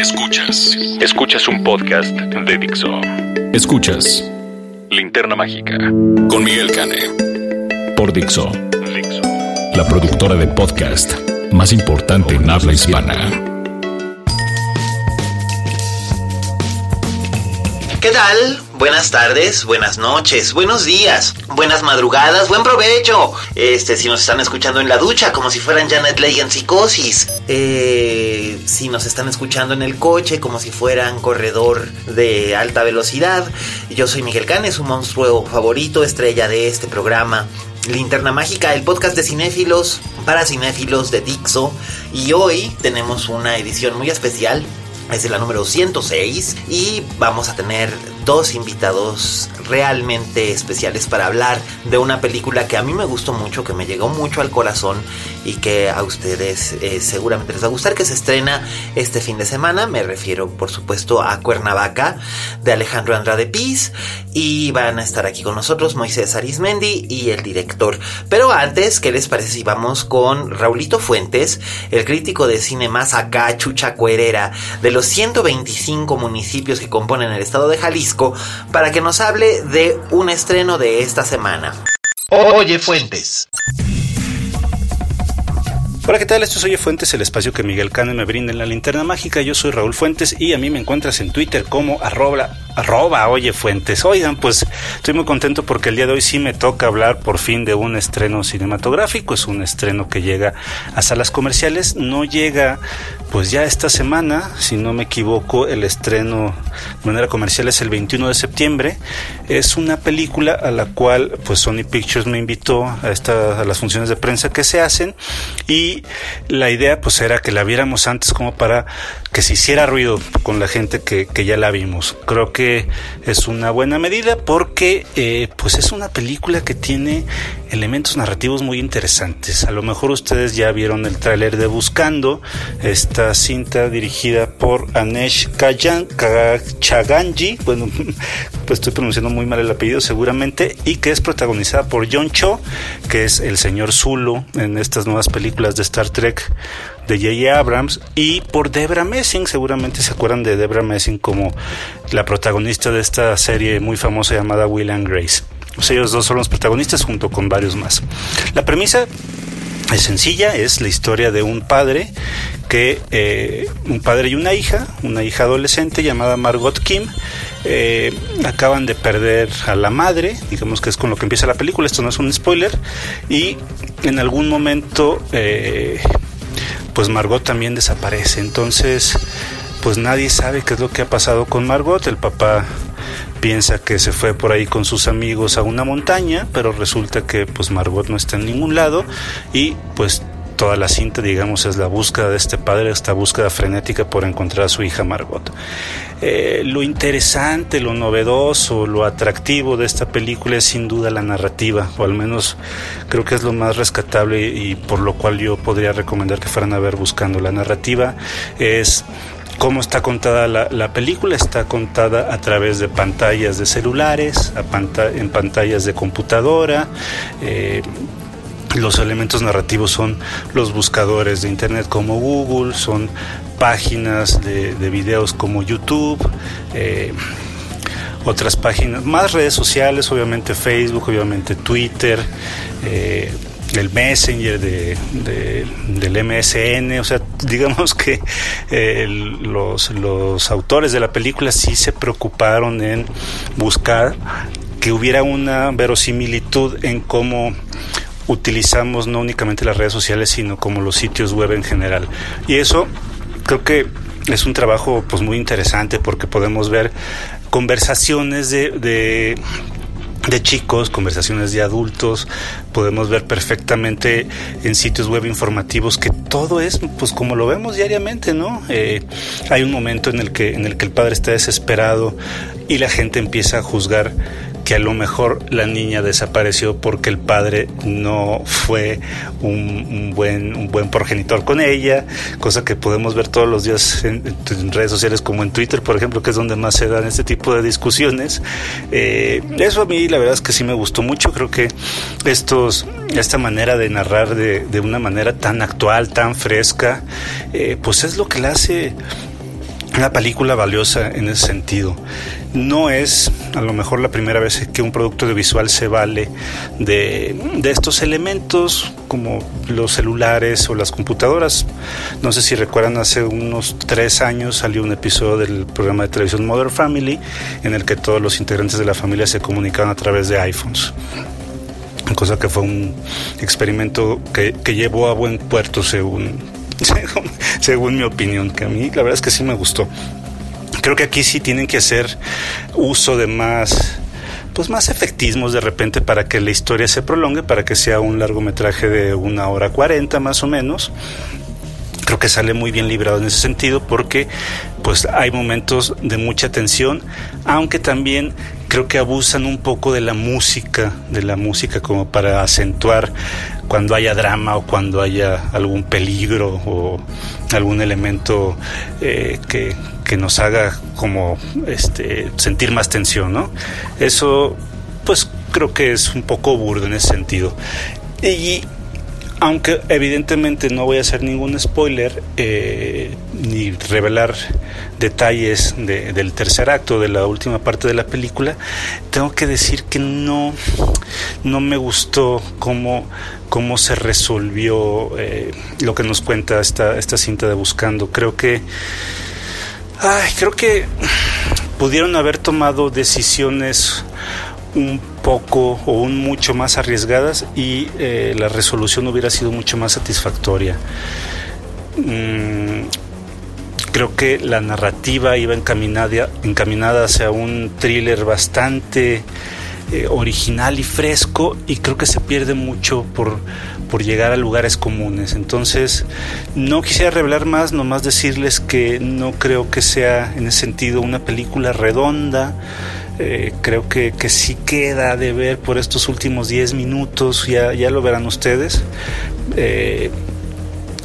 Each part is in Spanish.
Escuchas. Escuchas un podcast de Dixo. Escuchas Linterna Mágica con Miguel Cane. Por Dixo. Dixo. La productora de podcast más importante en habla hispana. ¿Qué tal? Buenas tardes, buenas noches, buenos días, buenas madrugadas, buen provecho. Este, si nos están escuchando en la ducha, como si fueran Janet Leigh en psicosis. Eh, si nos están escuchando en el coche, como si fueran corredor de alta velocidad. Yo soy Miguel Canes, su monstruo favorito, estrella de este programa. Linterna Mágica, el podcast de cinéfilos para cinéfilos de Dixo. Y hoy tenemos una edición muy especial es la número 106 y vamos a tener dos invitados realmente especiales para hablar de una película que a mí me gustó mucho, que me llegó mucho al corazón y que a ustedes eh, seguramente les va a gustar, que se estrena este fin de semana. Me refiero, por supuesto, a Cuernavaca de Alejandro Andrade Piz y van a estar aquí con nosotros Moisés Arismendi y el director. Pero antes, ¿qué les parece si vamos con Raulito Fuentes, el crítico de cine más acá, chucha cuerera, de los 125 municipios que componen el estado de Jalisco, para que nos hable de un estreno de esta semana. Oye Fuentes. Hola, ¿qué tal? Esto es Oye Fuentes, el espacio que Miguel Cane me brinda en la linterna mágica. Yo soy Raúl Fuentes y a mí me encuentras en Twitter como arroba Oye Fuentes. Oigan, pues estoy muy contento porque el día de hoy sí me toca hablar por fin de un estreno cinematográfico. Es un estreno que llega a salas comerciales. No llega pues ya esta semana, si no me equivoco, el estreno de manera comercial es el 21 de septiembre. Es una película a la cual pues Sony Pictures me invitó a, esta, a las funciones de prensa que se hacen y la idea pues era que la viéramos antes como para que se hiciera ruido con la gente que, ya la vimos. Creo que es una buena medida porque eh, pues es una película que tiene elementos narrativos muy interesantes. A lo mejor ustedes ya vieron el tráiler de Buscando, esta cinta dirigida por Anesh Kayan, Chaganji, bueno, pues estoy pronunciando muy mal el apellido seguramente, y que es protagonizada por John Cho, que es el señor Zulu en estas nuevas películas de Star Trek de J.J. Abrams y por Debra Messing, seguramente se acuerdan de Debra Messing como la protagonista de esta serie muy famosa llamada Will and Grace. Ellos dos son los protagonistas junto con varios más. La premisa es sencilla, es la historia de un padre que eh, un padre y una hija, una hija adolescente llamada Margot Kim, eh, acaban de perder a la madre, digamos que es con lo que empieza la película, esto no es un spoiler, y en algún momento eh, pues Margot también desaparece. Entonces, pues nadie sabe qué es lo que ha pasado con Margot. El papá piensa que se fue por ahí con sus amigos a una montaña, pero resulta que pues Margot no está en ningún lado y pues toda la cinta, digamos, es la búsqueda de este padre, esta búsqueda frenética por encontrar a su hija Margot. Eh, lo interesante, lo novedoso, lo atractivo de esta película es sin duda la narrativa, o al menos creo que es lo más rescatable y por lo cual yo podría recomendar que fueran a ver buscando. La narrativa es cómo está contada la, película. Está contada a través de pantallas de celulares, en pantallas de computadora. Eh, los elementos narrativos son los buscadores de internet como Google, son páginas de, videos como YouTube, eh, otras páginas, más redes sociales, obviamente Facebook, obviamente Twitter, eh, el Messenger de, del MSN, o sea, digamos que eh, los, los autores de la película sí se preocuparon en buscar que hubiera una verosimilitud en cómo utilizamos no únicamente las redes sociales, sino como los sitios web en general. Y eso creo que es un trabajo pues muy interesante porque podemos ver conversaciones de, de chicos, conversaciones de adultos, podemos ver perfectamente en sitios web informativos que todo es pues como lo vemos diariamente, ¿no? Eh, hay un momento en el que en el que el padre está desesperado y la gente empieza a juzgar que a lo mejor la niña desapareció porque el padre no fue un, buen, un buen progenitor con ella, cosa que podemos ver todos los días en, redes sociales como en Twitter, por ejemplo, que es donde más se dan este tipo de discusiones. Eh, eso a mí la verdad es que sí me gustó mucho, creo que estos, esta manera de narrar de, de una manera tan actual, tan fresca, eh, pues es lo que la hace una película valiosa en ese sentido. No es a lo mejor la primera vez que un producto audiovisual se vale de, estos elementos como los celulares o las computadoras. No sé si recuerdan, hace unos tres años salió un episodio del programa de televisión Mother Family en el que todos los integrantes de la familia se comunicaban a través de iPhones cosa que fue un experimento que, que llevó a buen puerto según según, mi opinión, que a mí la verdad es que sí me gustó. Creo que aquí sí tienen que hacer uso de más pues más efectismos de repente para que la historia se prolongue, para que sea un largometraje de una hora cuarenta más o menos. Creo que sale muy bien librado en ese sentido porque pues hay momentos de mucha tensión, aunque también creo que abusan un poco de la música, de la música como para acentuar cuando haya drama o cuando haya algún peligro o algún elemento eh, que, nos haga como este, sentir más tensión, ¿no? Eso, pues creo que es un poco burdo en ese sentido. Y aunque evidentemente no voy a hacer ningún spoiler eh, ni revelar detalles del tercer acto, de la última parte de la película, tengo que decir que no, no me gustó cómo, cómo se resolvió eh, lo que nos cuenta esta, esta cinta de Buscando. Creo que, ay, creo que pudieron haber tomado decisiones un poco o un mucho más arriesgadas y eh, la resolución hubiera sido mucho más satisfactoria. Mm, creo que la narrativa iba encaminada, encaminada hacia un thriller bastante eh, original y fresco y creo que se pierde mucho por, por llegar a lugares comunes. Entonces, no quisiera revelar más, nomás decirles que no creo que sea en ese sentido una película redonda. Eh, creo que, que, sí queda de ver por estos últimos 10 minutos, ya, ya lo verán ustedes. Eh,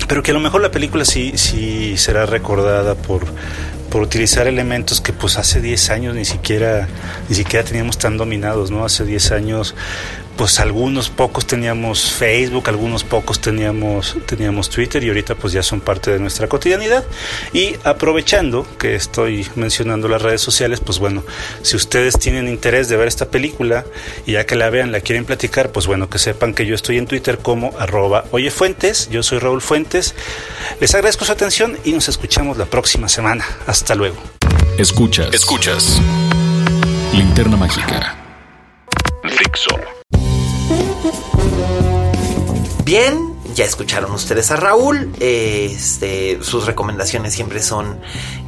pero que a lo mejor la película sí, sí será recordada por, por utilizar elementos que pues hace 10 años ni siquiera ni siquiera teníamos tan dominados, ¿no? Hace 10 años pues algunos pocos teníamos Facebook, algunos pocos teníamos, teníamos Twitter y ahorita pues ya son parte de nuestra cotidianidad. Y aprovechando que estoy mencionando las redes sociales, pues bueno, si ustedes tienen interés de ver esta película y ya que la vean, la quieren platicar, pues bueno, que sepan que yo estoy en Twitter como arroba oyefuentes, yo soy Raúl Fuentes. Les agradezco su atención y nos escuchamos la próxima semana. Hasta luego. Escuchas. Escuchas. Linterna Mágica. Fixo. Bien, ya escucharon ustedes a Raúl. Este, sus recomendaciones siempre son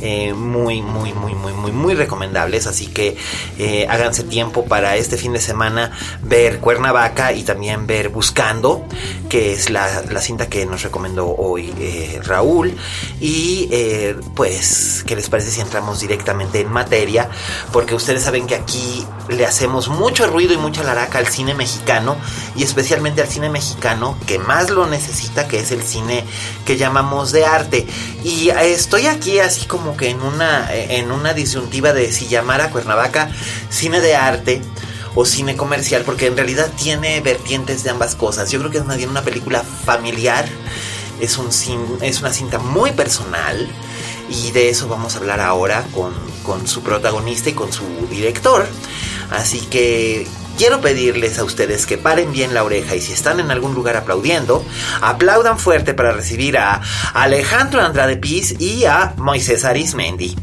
eh, muy, muy, muy, muy, muy, muy recomendables. Así que eh, háganse tiempo para este fin de semana ver Cuernavaca y también ver Buscando, que es la, cinta que nos recomendó hoy eh, Raúl. Y pues, ¿qué les parece si entramos directamente en materia? Porque ustedes saben que aquí le hacemos mucho ruido y mucha laraca al cine mexicano y especialmente al cine mexicano que más lo necesita necesita, que es el cine que llamamos de arte. Y estoy aquí así como que en una, en una disyuntiva de si llamar a Cuernavaca cine de arte o cine comercial, porque en realidad tiene vertientes de ambas cosas. Yo creo que es bien una película familiar, es, un es una cinta muy personal. Y de eso vamos a hablar ahora con, con su protagonista y con su director. Así que quiero pedirles a ustedes que paren bien la oreja y si están en algún lugar aplaudiendo, aplaudan fuerte para recibir a Alejandro Andrade Piz y a Moisés Arismendi.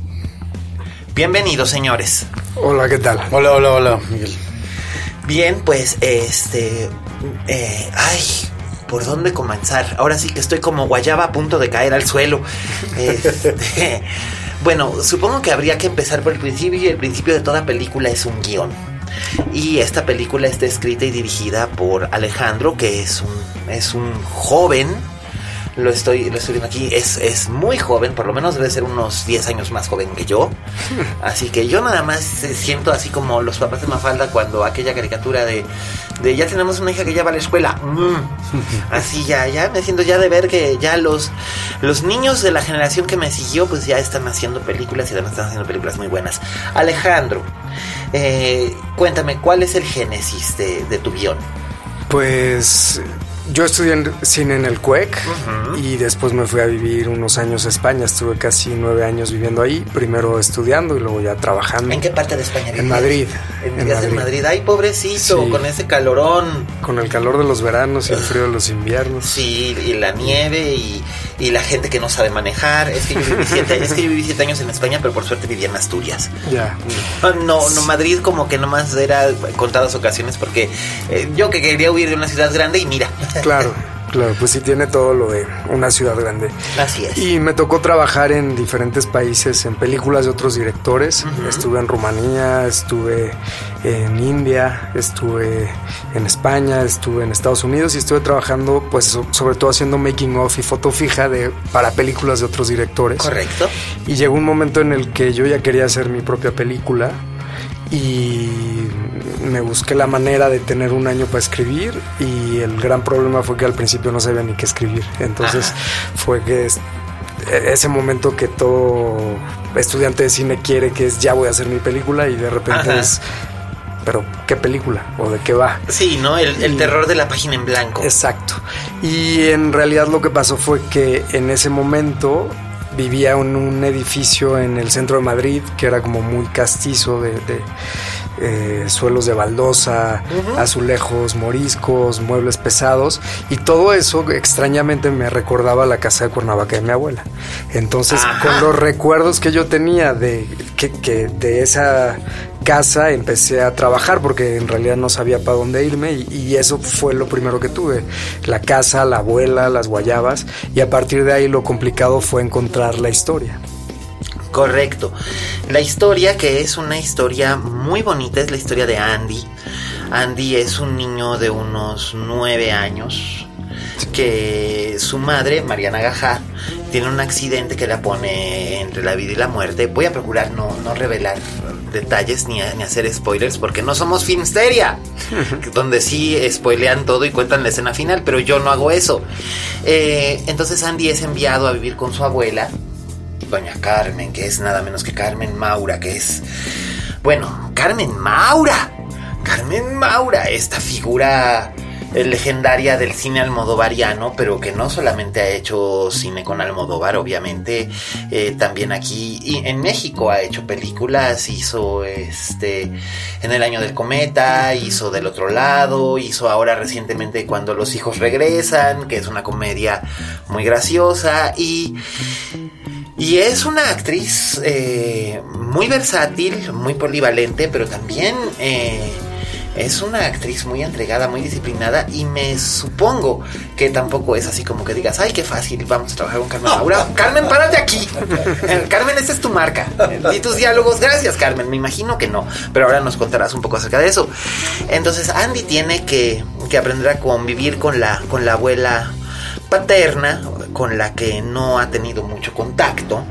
Bienvenidos, señores. Hola, ¿qué tal? Hola, hola, hola, Miguel. Bien, pues, este... Eh, ay, ¿por dónde comenzar? Ahora sí que estoy como guayaba a punto de caer al suelo. Este, bueno, supongo que habría que empezar por el principio y el principio de toda película es un guion. Y esta película está escrita y dirigida por Alejandro, que es un, es un joven lo estoy, lo estoy viendo aquí, es, es muy joven, por lo menos debe ser unos 10 años más joven que yo. Así que yo nada más siento así como los papás de Mafalda cuando aquella caricatura de, de ya tenemos una hija que ya va a la escuela. Mm. Así ya, ya me siento ya de ver que ya los, los niños de la generación que me siguió pues ya están haciendo películas y además están haciendo películas muy buenas. Alejandro, eh, cuéntame, ¿cuál es el génesis de, de tu guion? Pues yo estudié cine en el CUEC y después me fui a vivir unos años a España. Estuve casi nueve años viviendo ahí, primero estudiando y luego ya trabajando. ¿En qué parte de España En Madrid. En, Madrid. en Madrid. Ay, pobrecito, con ese calorón. Con el calor de los veranos y el frío de los inviernos. Sí, y la nieve y, la gente que no sabe manejar. Es que, yo viví siete, es que yo viví siete años en España, pero por suerte vivía en Asturias. Ya. No, no, Madrid como que nomás era contadas ocasiones porque eh, yo que quería huir de una ciudad grande y mira. Claro. Claro, pues sí tiene todo lo de una ciudad grande. Así es. Y me tocó trabajar en diferentes países, en películas de otros directores. Estuve en Rumanía, estuve en India, estuve en España, estuve en Estados Unidos y estuve trabajando, pues, sobre todo haciendo making of y foto fija de para películas de otros directores. Correcto. Y llegó un momento en el que yo ya quería hacer mi propia película y me busqué la manera de tener un año para escribir y el gran problema fue que al principio no sabía ni qué escribir. Entonces fue que ese momento que todo estudiante de cine quiere que es ya voy a hacer mi película y de repente es pero ¿qué película? ¿O de qué va? Sí, ¿no? El, el, terror de la página en blanco. Exacto. Y en realidad lo que pasó fue que en ese momento vivía en un edificio en el centro de Madrid que era como muy castizo de, eh, suelos de baldosa, azulejos, moriscos, muebles pesados y todo eso extrañamente me recordaba la casa de Cuernavaca de mi abuela. Entonces, con los recuerdos que yo tenía de que, que de esa casa empecé a trabajar porque en realidad no sabía para dónde irme y, eso fue lo primero que tuve. La casa, la abuela, las guayabas y a partir de ahí lo complicado fue encontrar la historia. Correcto. La historia que es una historia muy bonita es la historia de Andy. Andy es un niño de unos nueve años que su madre, Mariana Gajá, tiene un accidente que la pone entre la vida y la muerte. Voy a procurar no, no revelar detalles ni, ni, hacer spoilers porque no somos Filmsteria, donde sí spoilean todo y cuentan la escena final, pero yo no hago eso. Eh, entonces Andy es enviado a vivir con su abuela, doña Carmen, que es nada menos que Carmen Maura, que es... Bueno, Carmen Maura. Carmen Maura, esta figura legendaria del cine almodovariano, pero que no solamente ha hecho cine con Almodóvar, obviamente, eh, también aquí en México ha hecho películas, hizo este en el año del cometa, hizo del otro lado, hizo ahora recientemente cuando los hijos regresan, que es una comedia muy graciosa y y es una actriz eh, muy versátil, muy polivalente, pero también eh, es una actriz muy entregada, muy disciplinada y me supongo que tampoco es así como que digas, ay, qué fácil, vamos a trabajar con Carmen Laura. Carmen, párate aquí. Carmen, esa es tu marca. Y tus diálogos, gracias, Carmen. Me imagino que no, pero ahora nos contarás un poco acerca de eso. Entonces, Andy tiene que, que aprender a convivir con la, con la abuela paterna, con la que no ha tenido mucho contacto.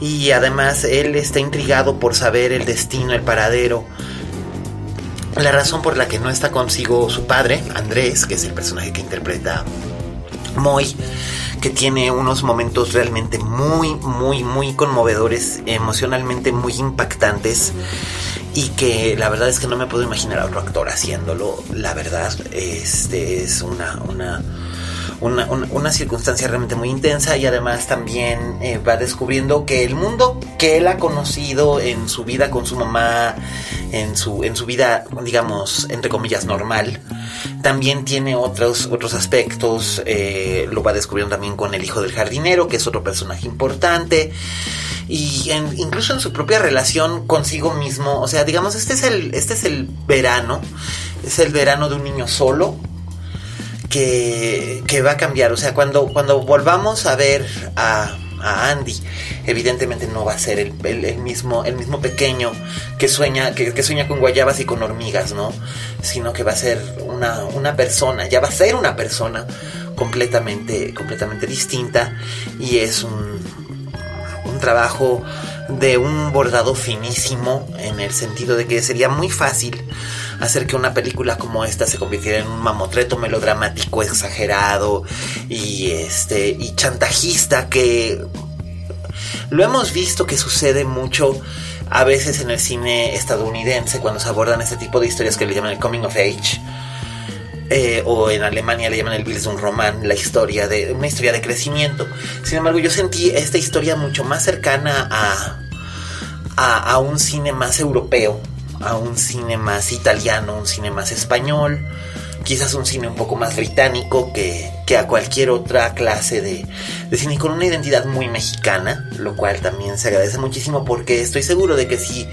Y además él está intrigado por saber el destino, el paradero la razón por la que no está consigo su padre, Andrés, que es el personaje que interpreta Moy, que tiene unos momentos realmente muy, muy, muy conmovedores, emocionalmente muy impactantes y que la verdad es que no me puedo imaginar a otro actor haciéndolo. La verdad, este es una, una una, circunstancia realmente muy intensa y además también eh, va descubriendo que el mundo que él ha conocido en su vida con su mamá, en su, en su vida, digamos, entre comillas, normal, también tiene otros, otros aspectos, eh, lo va descubriendo también con el hijo del jardinero, que es otro personaje importante y incluso en su propia relación consigo mismo. O sea, digamos, este es el, este es el verano. Es el verano de un niño solo que, va a cambiar. O sea, cuando, cuando volvamos a ver a, Andy. Evidentemente no va a ser el, el, mismo, el mismo pequeño que sueña, que, que, sueña con guayabas y con hormigas, ¿no? Sino que va a ser una, una persona, ya va a ser una persona completamente, completamente distinta y es un, un trabajo de un bordado finísimo en el sentido de que sería muy fácil hacer que una película como esta se convirtiera en un mamotreto melodramático exagerado y este y chantajista que lo hemos visto que sucede mucho a veces en el cine estadounidense cuando se abordan este tipo de historias que le llaman el coming of age eh, o en Alemania le llaman el Bildungsroman, la historia de una historia de crecimiento. Sin embargo, yo sentí esta historia mucho más cercana a, a, a un cine más europeo, a un cine más italiano, un cine más español, quizás un cine un poco más británico que, que a cualquier otra clase de, cine con una identidad muy mexicana, lo cual también se agradece muchísimo porque estoy seguro de que si,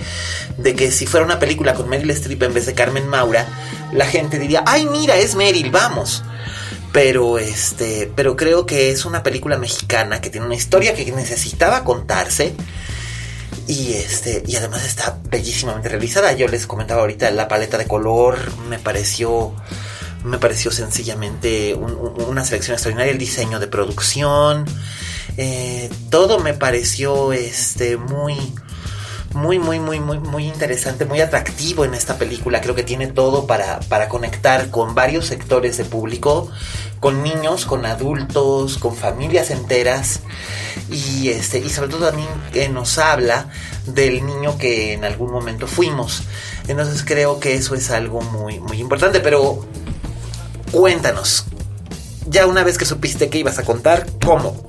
de que si fuera una película con Meryl Streep en vez de Carmen Maura, la gente diría, ay mira, es Meryl, vamos. Pero este, pero creo que es una película mexicana que tiene una historia que necesitaba contarse. Y este, y además está bellísimamente realizada. Yo les comentaba ahorita la paleta de color, me pareció me pareció sencillamente un, una selección extraordinaria, el diseño de producción, eh, todo me pareció este muy muy, muy, muy, muy, muy interesante, muy atractivo en esta película. Creo que tiene todo para, para conectar con varios sectores de público, con niños, con adultos, con familias enteras. Y este, y sobre todo también que nos habla del niño que en algún momento fuimos. Entonces creo que eso es algo muy, muy importante. Pero cuéntanos, ya una vez que supiste que ibas a contar, ¿cómo?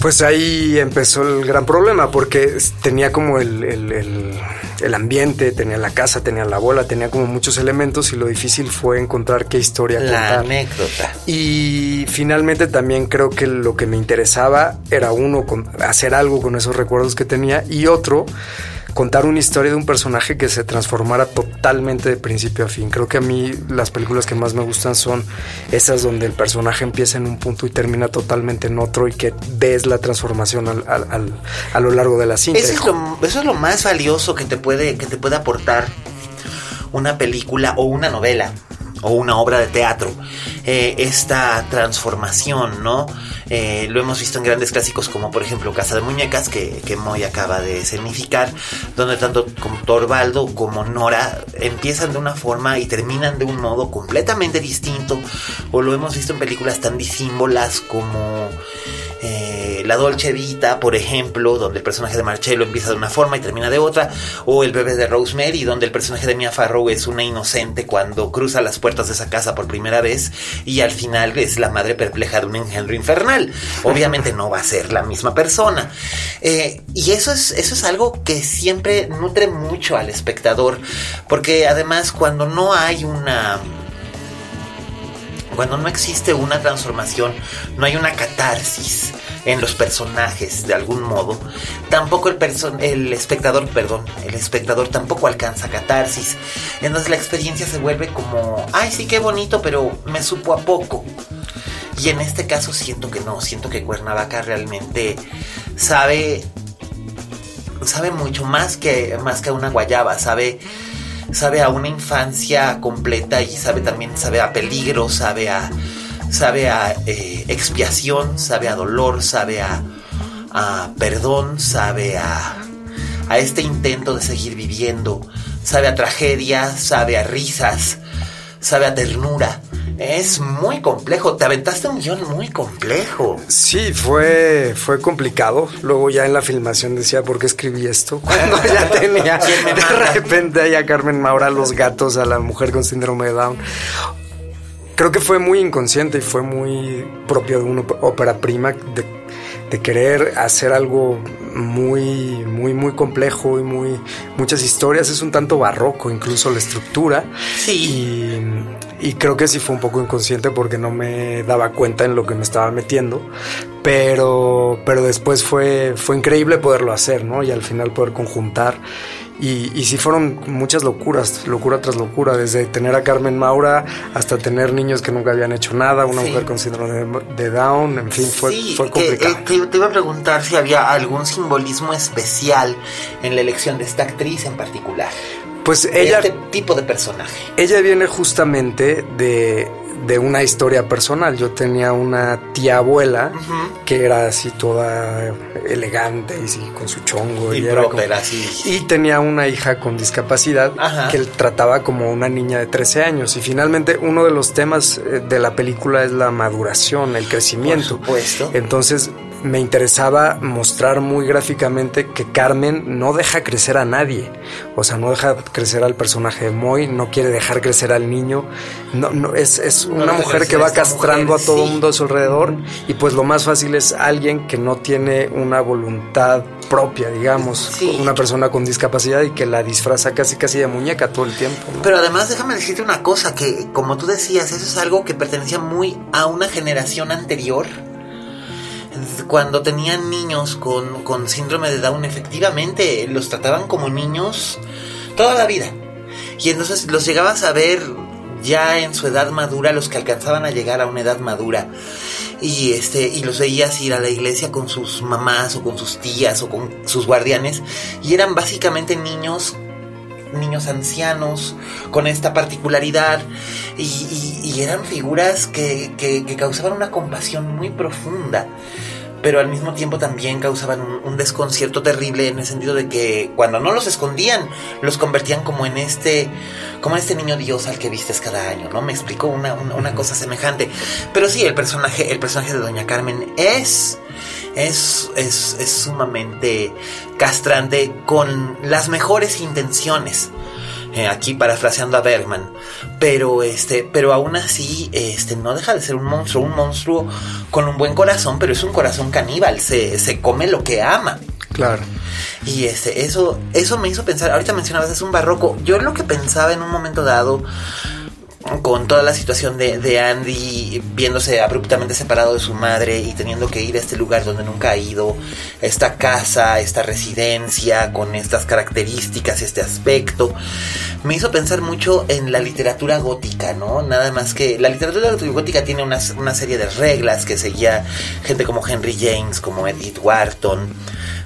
Pues ahí empezó el gran problema porque tenía como el, el, el, ambiente, tenía la casa, tenía la bola, tenía como muchos elementos y lo difícil fue encontrar qué historia la contar. anécdota. Y finalmente también creo que lo que me interesaba era uno, hacer algo con esos recuerdos que tenía y otro contar una historia de un personaje que se transformara totalmente de principio a fin. Creo que a mí las películas que más me gustan son esas donde el personaje empieza en un punto y termina totalmente en otro y que ves la transformación al, a lo largo de la cinta. Eso es lo, eso es lo más valioso que te, puede, que te puede aportar una película o una novela o una obra de teatro, eh, esta transformación, ¿no? Eh, lo hemos visto en grandes clásicos como por ejemplo Casa de Muñecas, que, que Moy acaba de significar, donde tanto como Torvaldo como Nora empiezan de una forma y terminan de un modo completamente distinto, o lo hemos visto en películas tan disímbolas como... Eh, la Dolce Vita, por ejemplo, donde el personaje de Marcello empieza de una forma y termina de otra, o El bebé de Rosemary, donde el personaje de Mia Farrow es una inocente cuando cruza las puertas de esa casa por primera vez y al final es la madre perpleja de un engendro infernal. Obviamente no va a ser la misma persona. Eh, y eso es, eso es algo que siempre nutre mucho al espectador, porque además cuando no hay una cuando no existe una transformación, no hay una catarsis en los personajes de algún modo, tampoco el, el espectador, perdón, el espectador tampoco alcanza catarsis. Entonces la experiencia se vuelve como, ay sí, qué bonito, pero me supo a poco. Y en este caso siento que no, siento que Cuernavaca realmente sabe sabe mucho más que más que una guayaba, sabe sabe a una infancia completa y sabe también, sabe a peligro, sabe a, sabe a eh, expiación, sabe a dolor, sabe a, a perdón, sabe a, a este intento de seguir viviendo, sabe a tragedia, sabe a risas, sabe a ternura. Es muy complejo. Te aventaste un guion muy complejo. Sí, fue, fue complicado. Luego ya en la filmación decía, ¿por qué escribí esto? Cuando ya tenía de repente ahí a Carmen Maura, los gatos, a la mujer con síndrome de Down. Creo que fue muy inconsciente y fue muy propio de una ópera prima de de querer hacer algo muy, muy, muy complejo y muy, muchas historias. Es un tanto barroco, incluso la estructura. Sí. Y, y, creo que sí fue un poco inconsciente porque no me daba cuenta en lo que me estaba metiendo. Pero, pero después fue, fue increíble poderlo hacer, ¿no? Y al final poder conjuntar Y, y sí fueron muchas locuras, locura tras locura, desde tener a Carmen Maura hasta tener niños que nunca habían hecho nada, una mujer con síndrome de, Down, en fin, fue, fue complicado. Eh, te, iba a preguntar si había algún simbolismo especial en la elección de esta actriz en particular. Pues ella... Este tipo de personaje. Ella viene justamente de de una historia personal. Yo tenía una tía abuela que era así toda elegante y con su chongo. Y, y tenía una hija con discapacidad que él trataba como una niña de 13 años. Y finalmente uno de los temas eh, de la película es la maduración, el crecimiento. Por supuesto. Entonces me interesaba mostrar muy gráficamente que Carmen no deja crecer a nadie. O sea, no deja crecer al personaje de Moy, no quiere dejar crecer al niño. No, no, es, es una mujer que va castrando a todo el mundo a su alrededor. Y pues lo más fácil es alguien que no tiene una voluntad propia, digamos. Una persona con discapacidad y que la disfraza casi casi de muñeca todo el tiempo. Pero además déjame decirte una cosa, que como tú decías, eso es algo que pertenecía muy a una generación anterior cuando tenían niños con, síndrome de Down, efectivamente los trataban como niños toda la vida. Y entonces los llegabas a ver ya en su edad madura, los que alcanzaban a llegar a una edad madura. Y este, y los veías ir a la iglesia con sus mamás o con sus tías o con sus guardianes. Y eran básicamente niños niños ancianos con esta particularidad. Y, eran figuras que, que, causaban una compasión muy profunda pero al mismo tiempo también causaban un, desconcierto terrible en el sentido de que cuando no los escondían, los convertían como en este, como en este niño dios al que vistes cada año, ¿no? Me explicó una, una, cosa semejante. Pero sí, el personaje, el personaje de Doña Carmen es, es, es, es sumamente castrante con las mejores intenciones. Eh, aquí parafraseando a Bergman, pero este, pero aún así, este, no deja de ser un monstruo, un monstruo con un buen corazón, pero es un corazón caníbal, se, se come lo que ama. Claro. Y este, eso, eso me hizo pensar, ahorita mencionabas, es un barroco. Yo lo que pensaba en un momento dado con toda la situación de, Andy viéndose abruptamente separado de su madre y teniendo que ir a este lugar donde nunca ha ido, esta casa, esta residencia, con estas características, este aspecto, me hizo pensar mucho en la literatura gótica, ¿no? Nada más que la literatura gótica tiene una, una serie de reglas que seguía gente como Henry James, como Edith Wharton,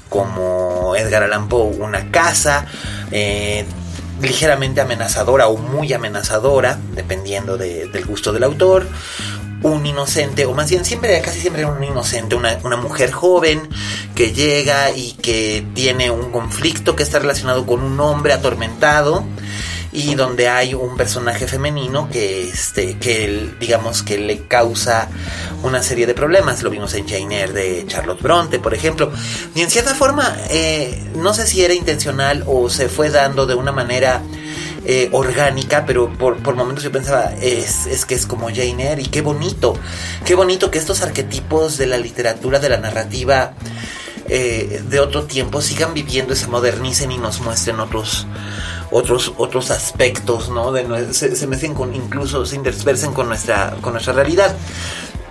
como Edgar Allan Poe, una casa, eh, ligeramente amenazadora o muy amenazadora, dependiendo del gusto del autor. Un inocente, o más bien siempre, casi siempre un inocente, una, una mujer joven que llega y que tiene un conflicto que está relacionado con un hombre atormentado y donde hay un personaje femenino que este que digamos que le causa una serie de problemas. Lo vimos en Jane Eyre de Charlotte Bronte por ejemplo. Y en cierta forma eh, no sé si era intencional o se fue dando de una manera eh, orgánica, pero por, por, momentos yo pensaba, es, es que es como Jane Eyre y qué bonito, qué bonito que estos arquetipos de la literatura, de la narrativa eh, de otro tiempo sigan viviendo, se modernicen y nos muestren otros, otros, otros aspectos, ¿no? De, se, se mezclen con, incluso se interspersen con nuestra, con nuestra realidad.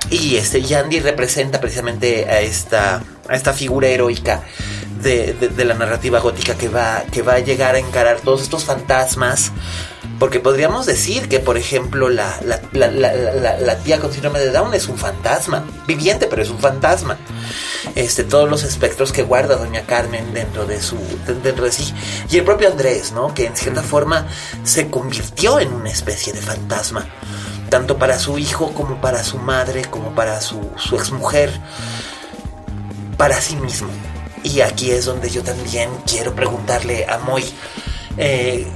Y este Yandy representa precisamente a esta, a esta figura heroica de, de, la narrativa gótica que va, que va a llegar a encarar todos estos fantasmas. Porque podríamos decir que, por ejemplo, la, la, la, la, tía con síndrome de Down es un fantasma, viviente, pero es un fantasma. Este, todos los espectros que guarda Doña Carmen dentro de su, dentro de sí. Y el propio Andrés, ¿no? Que en cierta forma se convirtió en una especie de fantasma. Tanto para su hijo como para su madre, como para su, su exmujer. Para sí mismo. Y aquí es donde yo también quiero preguntarle a Moy, eh,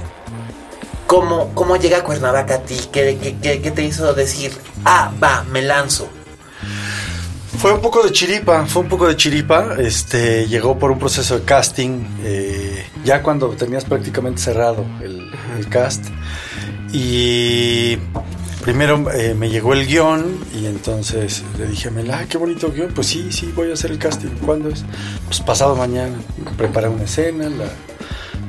¿cómo, ¿cómo, llega Cuernavaca a ti? ¿Qué, qué, te hizo decir, ah, va, me lanzo? Fue un poco de chiripa, fue un poco de chiripa. Este llegó por un proceso de casting, eh, ya cuando tenías prácticamente cerrado el, el cast. Y primero eh, me llegó el guion y entonces le dije a Mela, ah, qué bonito guion. Pues sí, sí, voy a hacer el casting. ¿Cuándo es? Pues pasado mañana. Preparé una escena, la,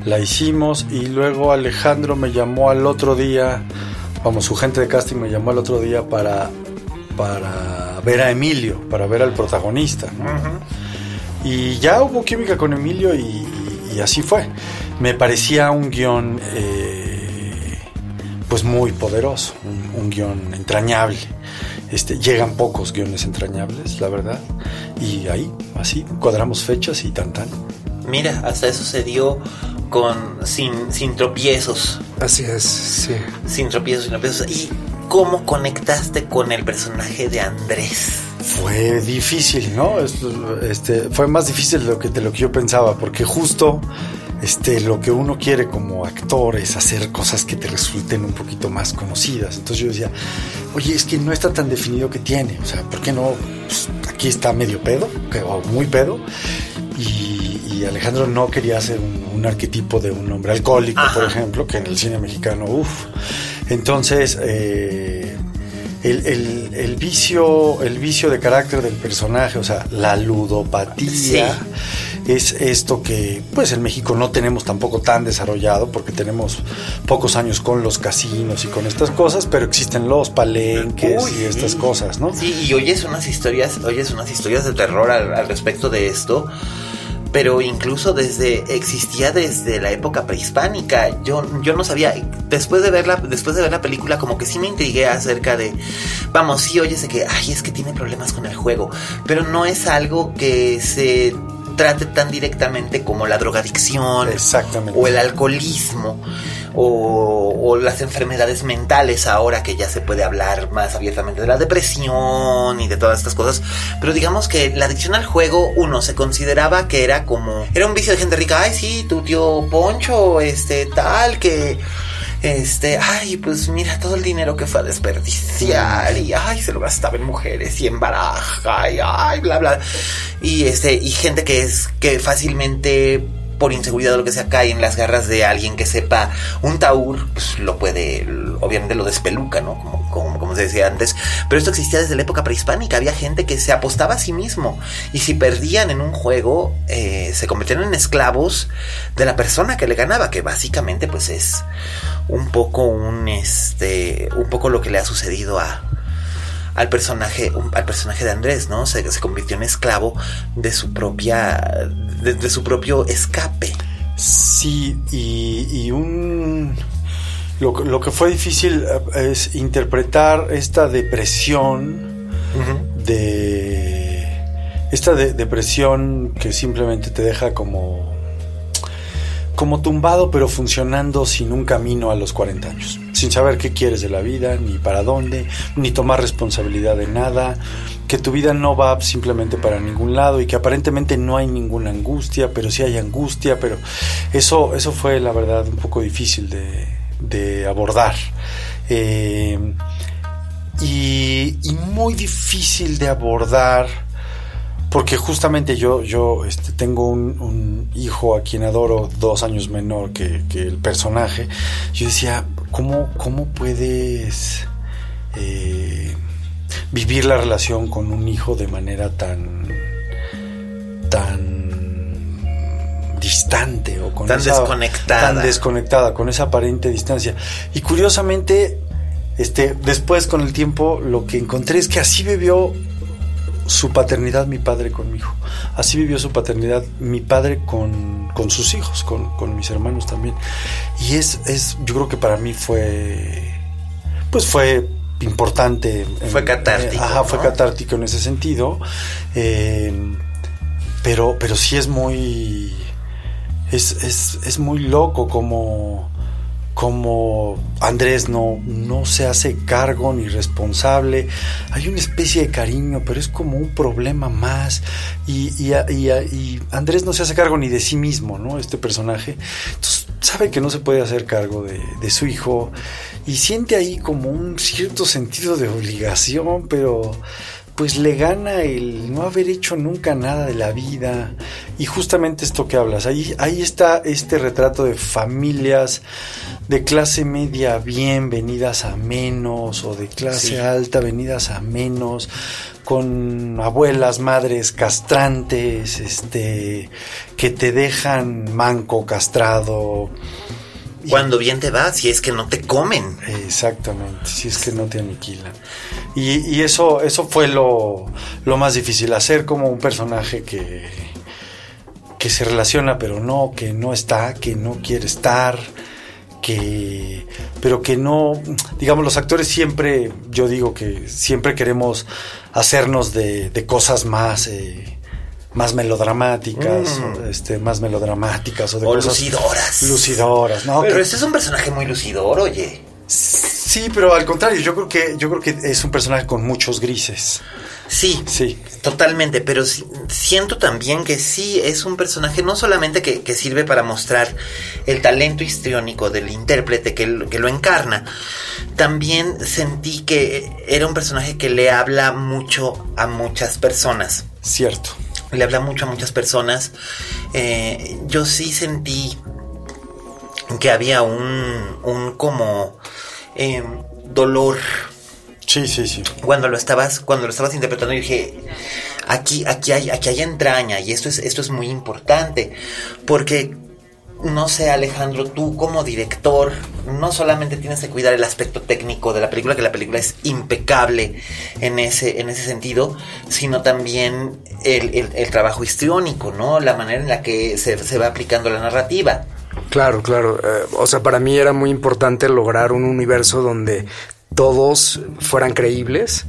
la hicimos y luego Alejandro me llamó al otro día, vamos, su gente de casting me llamó al otro día para, para ver a Emilio, para ver al protagonista. Y ya hubo química con Emilio y, y así fue. Me parecía un guion eh, pues muy poderoso, un, un guion entrañable. Este, llegan pocos guiones entrañables, la verdad. Y ahí, así, cuadramos fechas y tan tan. Mira, hasta eso se dio con sin, sin tropiezos. Así es, sí. Sin tropiezos, sin tropiezos. ¿Y cómo conectaste con el personaje de Andrés? Fue difícil, ¿no? Este, fue más difícil de lo que, de lo que yo pensaba, porque justo este, lo que uno quiere como actor es hacer cosas que te resulten un poquito más conocidas. Entonces yo decía, oye, es que no está tan definido que tiene, o sea, ¿por qué no? Pues, aquí está medio pedo, o muy pedo, y, Alejandro no quería hacer un, arquetipo de un hombre alcohólico, por ejemplo, que en el cine mexicano, uff. Entonces, eh, el, vicio, el vicio de carácter del personaje, o sea, la ludopatía es esto que pues en México no tenemos tampoco tan desarrollado porque tenemos pocos años con los casinos y con estas cosas, pero existen los palenques y estas cosas, ¿no? Sí, y oyes unas historias, oyes unas historias de terror al, respecto de esto pero incluso desde existía desde la época prehispánica. Yo, yo no sabía, después de verla, después de ver la película, como que sí me intrigué acerca de, vamos, sí oyes de que, ay, es que tiene problemas con el juego, pero no es algo que se trate tan directamente como la drogadicción o el alcoholismo o, las enfermedades mentales ahora que ya se puede hablar más abiertamente de la depresión y de todas estas cosas pero digamos que la adicción al juego uno se consideraba que era como era un vicio de gente rica ay sí tu tío Poncho este tal que este, ay, pues mira todo el dinero que fue a desperdiciar y ay, se lo gastaba en mujeres y en baraja y ay, bla, bla. Y este, y gente que es, que fácilmente por inseguridad o lo que sea cae en las garras de alguien que sepa un taur, pues lo puede, obviamente lo despeluca, ¿no? Como, como, se decía antes. Pero esto existía desde la época prehispánica. Había gente que se apostaba a sí mismo. Y si perdían en un juego, eh, se convertían en esclavos de la persona que le ganaba, que básicamente pues es un poco un este un poco lo que le ha sucedido a al personaje al personaje de Andrés no se, se convirtió en esclavo de su propia de, su propio escape. Sí y, un lo, lo, que fue difícil eh, es interpretar esta depresión de esta depresión que simplemente te deja como como tumbado pero funcionando sin un camino a los 40 años, sin saber qué quieres de la vida, ni para dónde, ni tomar responsabilidad de nada, que tu vida no va simplemente para ningún lado y que aparentemente no hay ninguna angustia, pero sí hay angustia, pero eso, eso fue la verdad un poco difícil de, abordar. Eh, y, y muy difícil de abordar porque justamente yo, yo este, tengo un, hijo a quien adoro dos años menor que, el personaje. Yo decía, ¿cómo, cómo puedes eh, vivir la relación con un hijo de manera tan, tan distante o con tan desconectada. Tan desconectada, con esa aparente distancia. Y curiosamente, este, después con el tiempo, lo que encontré es que así vivió su paternidad mi padre conmigo. Así vivió su paternidad mi padre con, con sus hijos, con, con, mis hermanos también. Y es, es, yo creo que para mí fue, pues fue importante. Fue catártico. ajá, fue catártico en ese sentido. Eh, pero, pero sí es muy, es, es, es muy loco como como Andrés no, no se hace cargo ni responsable, hay una especie de cariño, pero es como un problema más. Y, y, Andrés no se hace cargo ni de sí mismo, ¿no? Este personaje. Entonces sabe que no se puede hacer cargo de su hijo y siente ahí como un cierto sentido de obligación, pero pues le gana el no haber hecho nunca nada de la vida. Y justamente esto que hablas, ahí, ahí está este retrato de familias de clase media bien venidas a menos o de clase alta venidas a menos con abuelas, madres castrantes, este que te dejan manco, castrado, cuando bien te va, si es que no te comen. Exactamente, si es que no te aniquilan. Y, eso, eso fue lo, más difícil, hacer como un personaje que, que se relaciona pero no, que no está, que no quiere estar, que pero que no, digamos, los actores siempre, yo digo que siempre queremos hacernos de, de cosas más eh, más melodramáticas, Mm. este, más melodramáticas o de O cosas lucidoras. lucidoras, ¿no? Pero Que- este es un personaje muy lucidor, oye. Sí, pero al contrario, yo creo que yo creo que es un personaje con muchos grises. Sí, Sí. totalmente, pero sí- siento también que sí es un personaje no solamente que, que sirve para mostrar el talento histriónico del intérprete que, que lo encarna, también sentí que era un personaje que le habla mucho a muchas personas. Cierto. Le habla mucho a muchas personas. Eh, yo sí sentí que había un, un como eh, dolor Sí, sí, sí. cuando lo estabas cuando lo estabas interpretando yo dije aquí aquí hay aquí hay entraña y esto es esto es muy importante porque no sé Alejandro tú como director no solamente tienes que cuidar el aspecto técnico de la película que la película es impecable en ese en ese sentido sino también el, el- trabajo histriónico no la manera en la que se, se va aplicando la narrativa Claro, claro. Eh, o sea, para mí era muy importante lograr un universo donde todos fueran creíbles,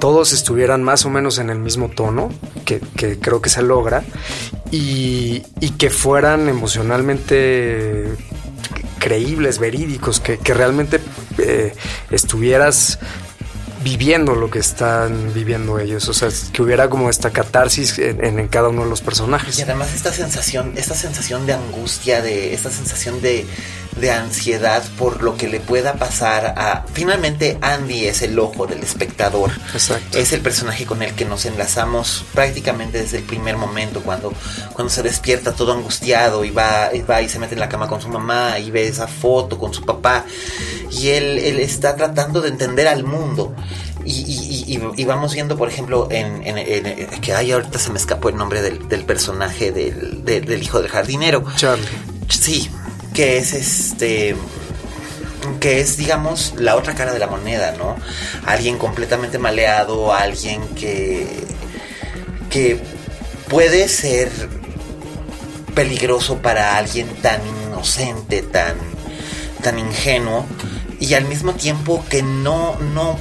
todos estuvieran más o menos en el mismo tono, que, que creo que se logra, y, y que fueran emocionalmente creíbles, verídicos, que, que realmente eh, estuvieras viviendo lo que están viviendo ellos, o sea, que hubiera como esta catarsis en, en- en cada uno de los personajes. Y además esta sensación, esta sensación de angustia, de esta sensación de, de ansiedad por lo que le pueda pasar a. Finalmente, Andy es el ojo del espectador. Exacto. Es el personaje con el que nos enlazamos prácticamente desde el primer momento, cuando, cuando se despierta todo angustiado y va, y va y se mete en la cama con su mamá y ve esa foto con su papá. Y él, él está tratando de entender al mundo. Y, y- y- y- vamos viendo, por ejemplo, en, en- en- que ay, ahorita se me escapó el nombre del, del personaje del, del- del hijo del jardinero. Charlie. Sí, que es este que es digamos la otra cara de la moneda, ¿no? Alguien completamente maleado, alguien que que puede ser peligroso para alguien tan inocente, tan tan ingenuo y al mismo tiempo que no no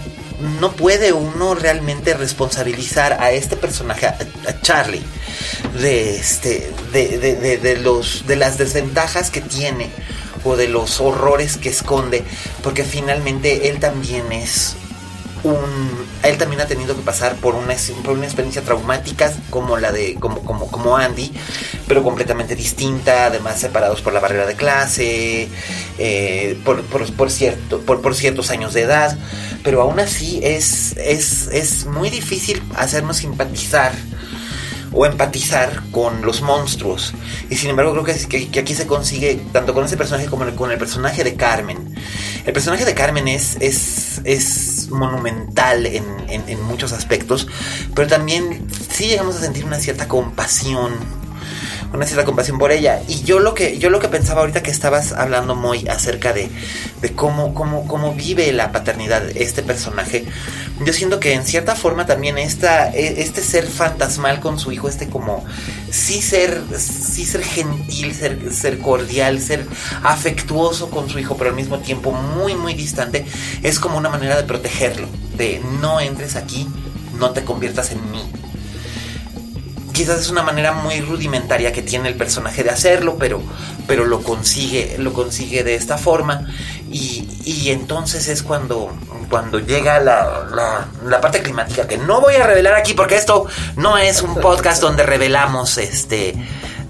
no puede uno realmente responsabilizar a este personaje, a, Charlie, de este, de- de- de los, de las desventajas que tiene o de los horrores que esconde, porque finalmente él también es un, él también ha tenido que pasar por una, experiencia traumática como la de como, como, como Andy, pero completamente distinta, además separados por la barrera de clase, eh, por, por, por cierto, por, por ciertos años de edad, pero aún así es, es, es muy difícil hacernos simpatizar o empatizar con los monstruos. Y sin embargo creo que, aquí se consigue tanto con ese personaje como con el personaje de Carmen. El personaje de Carmen es, es, es monumental en, en- en muchos aspectos, pero también sí llegamos a sentir una cierta compasión una cierta compasión por ella. Y yo lo que, yo lo que pensaba ahorita que estabas hablando muy acerca de, de cómo, cómo, cómo vive la paternidad este personaje, yo siento que en cierta forma también esta, e- este ser fantasmal con su hijo, este como sí ser, sí ser gentil, ser, ser cordial, ser afectuoso con su hijo, pero al mismo tiempo muy, muy distante, es como una manera de protegerlo, de no entres aquí, no te conviertas en mí quizás es una manera muy rudimentaria que tiene el personaje de hacerlo, pero, pero lo consigue, lo consigue de esta forma. Y, y entonces es cuando, cuando llega la, la, parte climática, que no voy a revelar aquí porque esto no es un podcast donde revelamos este.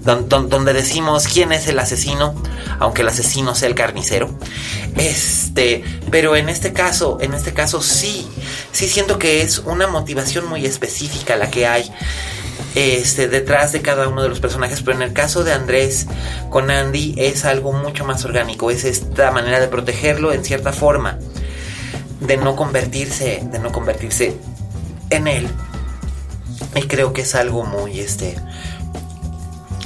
don- don- Donde decimos quién es el asesino, aunque el asesino sea el carnicero. Este, pero en este caso, en este caso sí, sí siento que es una motivación muy específica la que hay este, detrás de cada uno de los personajes, pero en el caso de Andrés con Andy es algo mucho más orgánico, es esta manera de protegerlo en cierta forma, de no convertirse, de no convertirse en él. Y creo que es algo muy, este,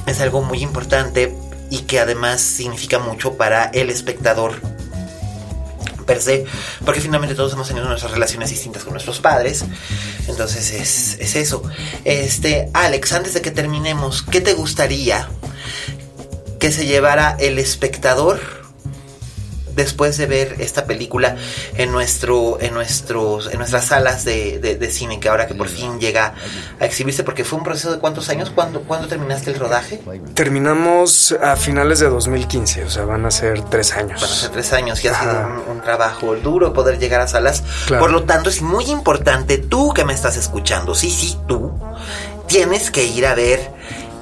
es algo muy importante y que además significa mucho para el espectador porque finalmente todos hemos tenido nuestras relaciones distintas con nuestros padres. Entonces es, es eso. Este, Alex, antes de que terminemos, ¿qué te gustaría que se llevara el espectador? Después de ver esta película en nuestro en nuestros en nuestras salas de, de, cine que ahora que por fin llega a exhibirse porque fue un proceso de cuántos años ¿Cuándo, ¿cuándo terminaste el rodaje? Terminamos a finales de 2015 o sea van a ser tres años. Van a ser tres años y ha sido un, trabajo duro poder llegar a salas. Por lo tanto es muy importante tú que me estás escuchando. Sí sí tú tienes que ir a ver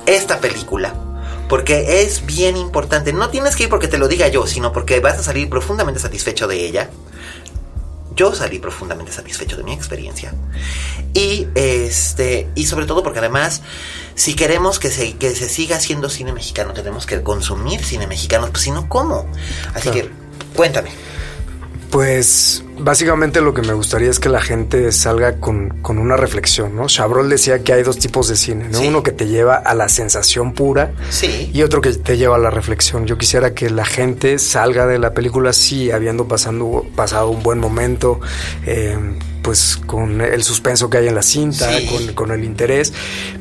esta película porque es bien importante. No tienes que ir porque te lo diga yo, sino porque vas a salir profundamente satisfecho de ella. Yo salí profundamente satisfecho de mi experiencia. Y este y sobre todo porque además si queremos que se, que se siga haciendo cine mexicano, tenemos que consumir cine mexicano, pues si no cómo. Así que cuéntame. Pues básicamente lo que me gustaría es que la gente salga con, una reflexión, ¿no? Chabrol decía que hay dos tipos de cine, ¿no? Uno que te lleva a la sensación pura sí. y otro que te lleva a la reflexión. Yo quisiera que la gente salga de la película sí, habiendo pasando, pasado un buen momento, eh, pues con el suspenso que hay en la cinta, con, el interés,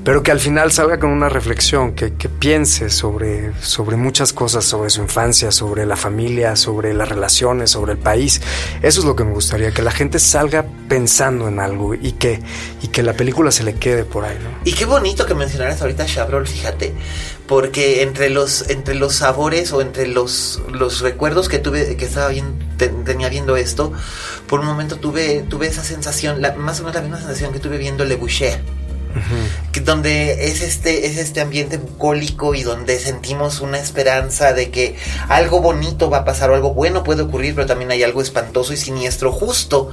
pero que al final salga con una reflexión, que, piense sobre, sobre muchas cosas, sobre su infancia, sobre la familia, sobre las relaciones, sobre el país. Eso es lo que me gustaría, que la gente salga pensando en algo y que, y que la película se le quede por ahí. ¿no? Y qué bonito que mencionaras ahorita Chabrol, fíjate, porque entre los, entre los sabores o entre los, los recuerdos que tuve, que estaba bien, tenía viendo esto, por un momento tuve, tuve esa sensación, la, más o menos la misma sensación que tuve viendo Le Boucher. que donde es este, es este ambiente bucólico y donde sentimos una esperanza de que algo bonito va a pasar o algo bueno puede ocurrir, pero también hay algo espantoso y siniestro justo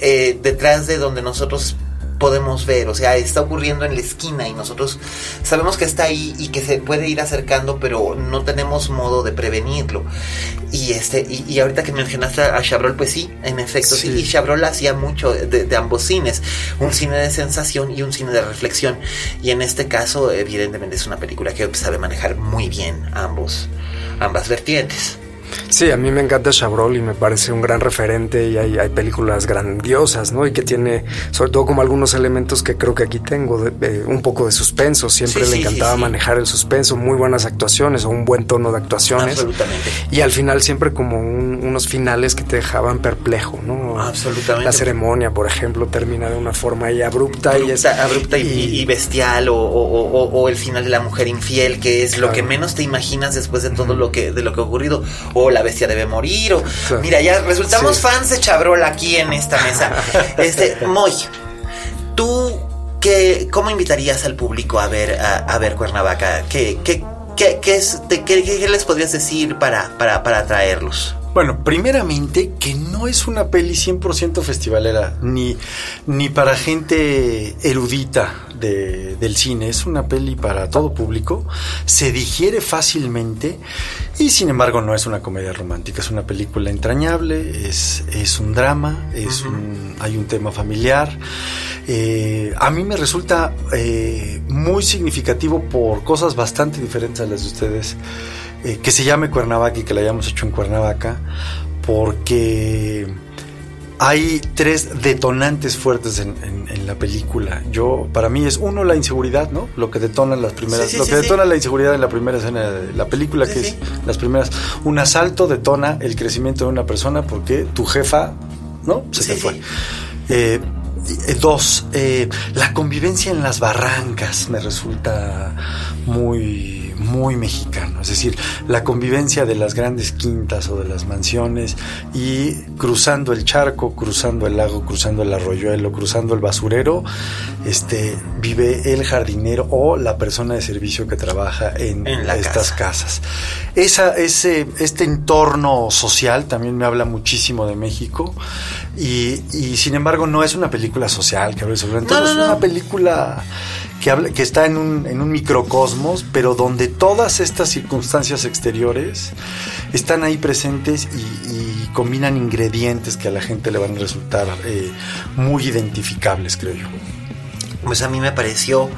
eh, detrás de donde nosotros podemos ver, o sea, está ocurriendo en la esquina y nosotros sabemos que está ahí y que se puede ir acercando, pero no tenemos modo de prevenirlo. Y este y, ahorita que mencionaste a Chabrol, pues sí, en efecto, sí, y Chabrol hacía mucho de, ambos cines, un cine de sensación y un cine de reflexión, y en este caso, evidentemente es una película que sabe manejar muy bien ambos ambas vertientes. Sí, a mí me encanta Chabrol y me parece un gran referente y hay, películas grandiosas, ¿no? Y que tiene, sobre todo como algunos elementos que creo que aquí tengo, un poco de suspenso. Siempre le encantaba manejar el suspenso, muy buenas actuaciones o un buen tono de actuaciones. Absolutamente. Y al final siempre como unos finales que te dejaban perplejo, ¿no? Absolutamente. La ceremonia, por ejemplo, termina de una forma ahí abrupta, y, abrupta y, bestial o, el final de la mujer infiel, que es lo que menos te imaginas después de todo lo que de lo que ha ocurrido o la bestia debe morir, o mira, ya resultamos fans de Chabrol aquí en esta mesa. Este, Moy, tú qué, ¿cómo invitarías al público a ver, a, ver Cuernavaca? ¿Qué, qué, qué, es, qué, les podrías decir para, para, para atraerlos? Bueno, primeramente que no es una peli 100% festivalera, ni, ni para gente erudita de, del cine, es una peli para todo público, se digiere fácilmente y sin embargo no es una comedia romántica, es una película entrañable, es, es un drama, es un, hay un tema familiar. Eh, a mí me resulta eh, muy significativo por cosas bastante diferentes a las de ustedes. Eh, que se llame Cuernavaca y que la hayamos hecho en Cuernavaca, porque hay tres detonantes fuertes en, la película. Yo, para mí es uno la inseguridad, ¿no? Lo que detona las primeras, lo que detona la inseguridad en la primera escena de la película, que es las primeras. Un asalto detona el crecimiento de una persona porque tu jefa, ¿no? Se te fue. Eh, eh, dos, la convivencia en las barrancas me resulta muy muy mexicano, es decir, la convivencia de las grandes quintas o de las mansiones y cruzando el charco, cruzando el lago, cruzando el arroyuelo, cruzando el basurero, este vive el jardinero o la persona de servicio que trabaja en, estas casas. Esa, ese, este entorno social también me habla muchísimo de México y, sin embargo no es una película social que hable sobre es una película que, que está en un, en un microcosmos, pero donde todas estas circunstancias exteriores están ahí presentes y, combinan ingredientes que a la gente le van a resultar eh, muy identificables, creo yo. Pues a mí me pareció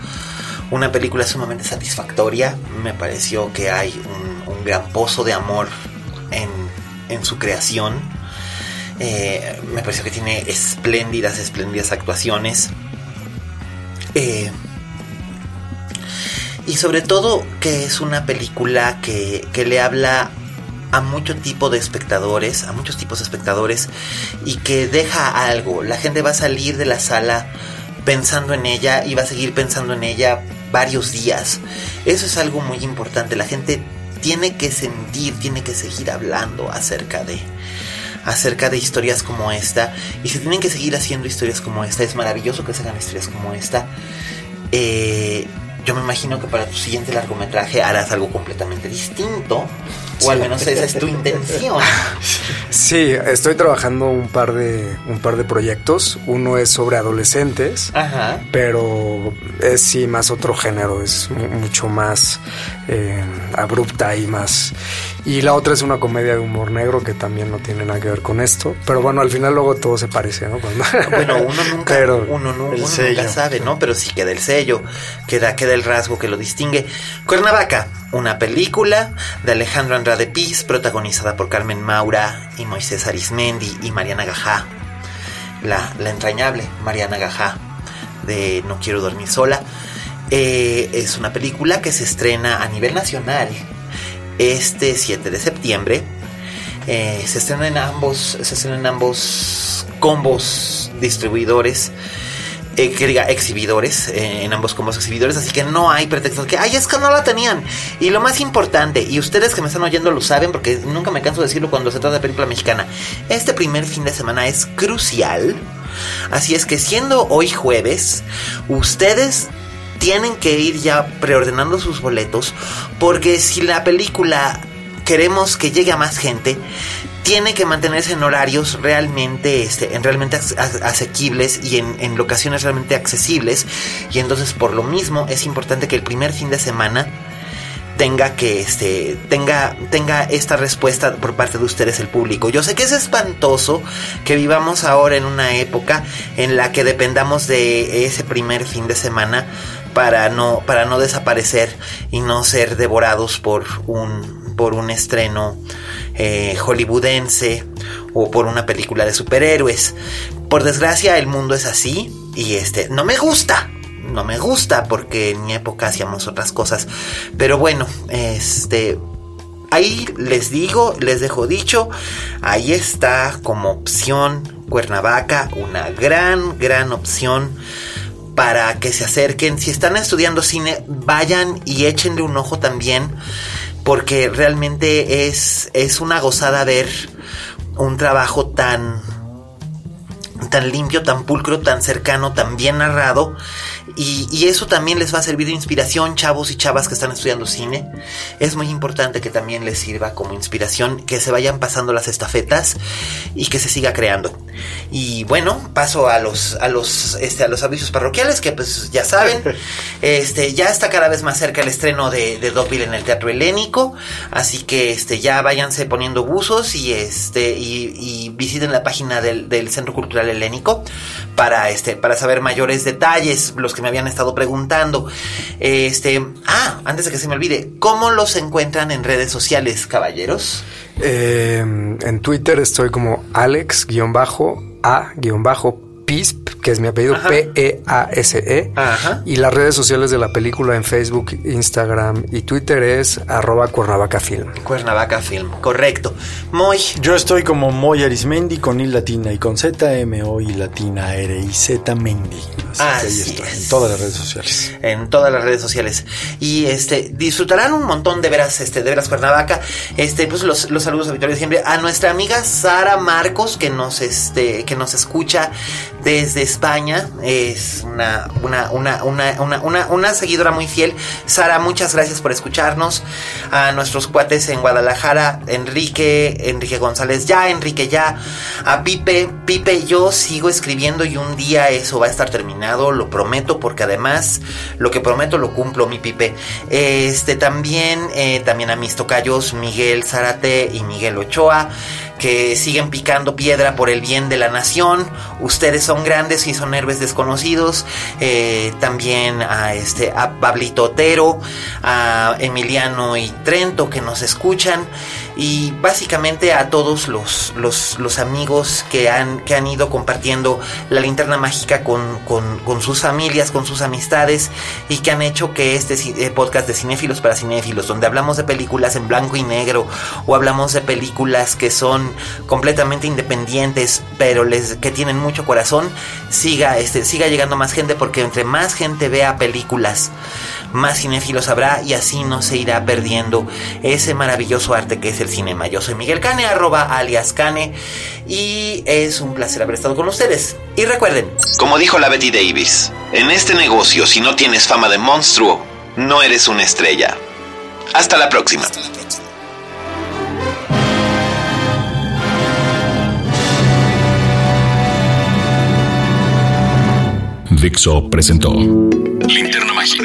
una película sumamente satisfactoria, me pareció que hay un, gran pozo de amor en, en su creación Eh, me parece que tiene espléndidas, espléndidas actuaciones. Eh, y sobre todo que es una película que, que le habla a mucho tipo de espectadores, a muchos tipos de espectadores y que deja algo. La gente va a salir de la sala pensando en ella y va a seguir pensando en ella varios días. Eso es algo muy importante. La gente tiene que sentir, tiene que seguir hablando acerca de acerca de historias como esta y se tienen que seguir haciendo historias como esta. Es maravilloso que se hagan historias como esta. Eh, yo me imagino que para tu siguiente largometraje harás algo completamente distinto. O al menos esa es tu intención. Sí, estoy trabajando un par de un par de proyectos. Uno es sobre adolescentes, Ajá. pero es sí más otro género, es mu- mucho más eh, abrupta y más. Y la otra es una comedia de humor negro que también no tiene nada que ver con esto. Pero bueno, al final luego todo se parece, ¿no? Cuando- Bueno, uno nunca, Pero uno, uno nunca sabe, ¿no? Pero sí queda el sello, queda, queda el rasgo que lo distingue. Cuernavaca, una película de Alejandro Andrade Piz, protagonizada por Carmen Maura y Moisés Arismendi y Mariana Gajá. La, la entrañable Mariana Gajá de No Quiero Dormir Sola. Eh, es una película que se estrena a nivel nacional este 7 de septiembre. Eh, se estrena en ambos, se estrena en ambos combos distribuidores. Eh, que diga exhibidores, eh, en ambos combos exhibidores, así que no hay pretextos que, ay, es que no la tenían. Y lo más importante, y ustedes que me están oyendo lo saben, porque nunca me canso de decirlo cuando se trata de película mexicana, este primer fin de semana es crucial. Así es que siendo hoy jueves, ustedes tienen que ir ya preordenando sus boletos, porque si la película queremos que llegue a más gente, tiene que mantenerse en horarios realmente, este, en realmente as- as- asequibles y en, en locaciones realmente accesibles. Y entonces por lo mismo es importante que el primer fin de semana tenga que este tenga tenga esta respuesta por parte de ustedes el público. Yo sé que es espantoso que vivamos ahora en una época en la que dependamos de ese primer fin de semana para no para no desaparecer y no ser devorados por un por un estreno eh, hollywoodense o por una película de superhéroes. Por desgracia el mundo es así y este no me gusta no me gusta porque en mi época hacíamos otras cosas. Pero bueno, este ahí les digo, les dejo dicho, ahí está como opción Cuernavaca, una gran gran opción para que se acerquen. Si están estudiando cine, vayan y échenle un ojo también porque realmente es es una gozada ver un trabajo tan tan limpio, tan pulcro, tan cercano, tan bien narrado. Y, y, eso también les va a servir de inspiración, chavos y chavas que están estudiando cine. Es muy importante que también les sirva como inspiración, que se vayan pasando las estafetas y que se siga creando. Y bueno, paso a los, a los, este, a los avisos parroquiales, que pues ya saben, este, ya está cada vez más cerca el estreno de, de en el Teatro Helénico. Así que este, ya váyanse poniendo buzos y este, y, y visiten la página del, del Centro Cultural Helénico para este, para saber mayores detalles, los me habían estado preguntando. Este, ah, antes de que se me olvide, ¿cómo los encuentran en redes sociales, caballeros? Eh, en Twitter estoy como Alex-A-Pisp, que es mi apellido, P-E-A-S-E. Ajá. Y las redes sociales de la película en Facebook, Instagram y Twitter es arroba Cuernavaca Film. Cuernavaca Film, correcto. Moy. Yo estoy como Moy Arismendi con I latina y con Z, M, O, I latina, R, I, Z, Mendy. Así, Así que ahí estoy, es. en todas las redes sociales. en todas las redes sociales y este disfrutarán un montón de veras este de veras Cuernavaca este pues los, los saludos habituales de siempre a nuestra amiga Sara Marcos que nos este que nos escucha desde España es una una una una seguidora muy fiel. Sara muchas gracias por escucharnos. A nuestros cuates en Guadalajara Enrique Enrique González ya Enrique ya. A Pipe Pipe yo sigo escribiendo y un día eso va a estar terminado lo prometo porque además lo que prometo lo cumplo mi Pipe. Este también eh, también a mis tocayos Miguel Zárate y Miguel Ochoa que siguen picando piedra por el bien de la nación. Ustedes son grandes y son héroes desconocidos. Eh, también a este a Pablito Otero, a Emiliano y Trento que nos escuchan. Y básicamente a todos los, los, amigos que han, que han ido compartiendo la linterna mágica con, con, sus familias, con sus amistades y que han hecho que este eh, podcast de cinéfilos para cinéfilos, donde hablamos de películas en blanco y negro o hablamos de películas que son completamente independientes pero les, que tienen mucho corazón, siga, este, siga llegando más gente porque entre más gente vea películas, más cinéfilos habrá y así no se irá perdiendo ese maravilloso arte que es el cinema. Yo soy Miguel Cane, arroba alias Cane, y es un placer haber estado con ustedes. Y recuerden, como dijo la Betty Davis, en este negocio si no tienes fama de monstruo, no eres una estrella. Hasta la próxima. Dixo presentó Linterna Mágica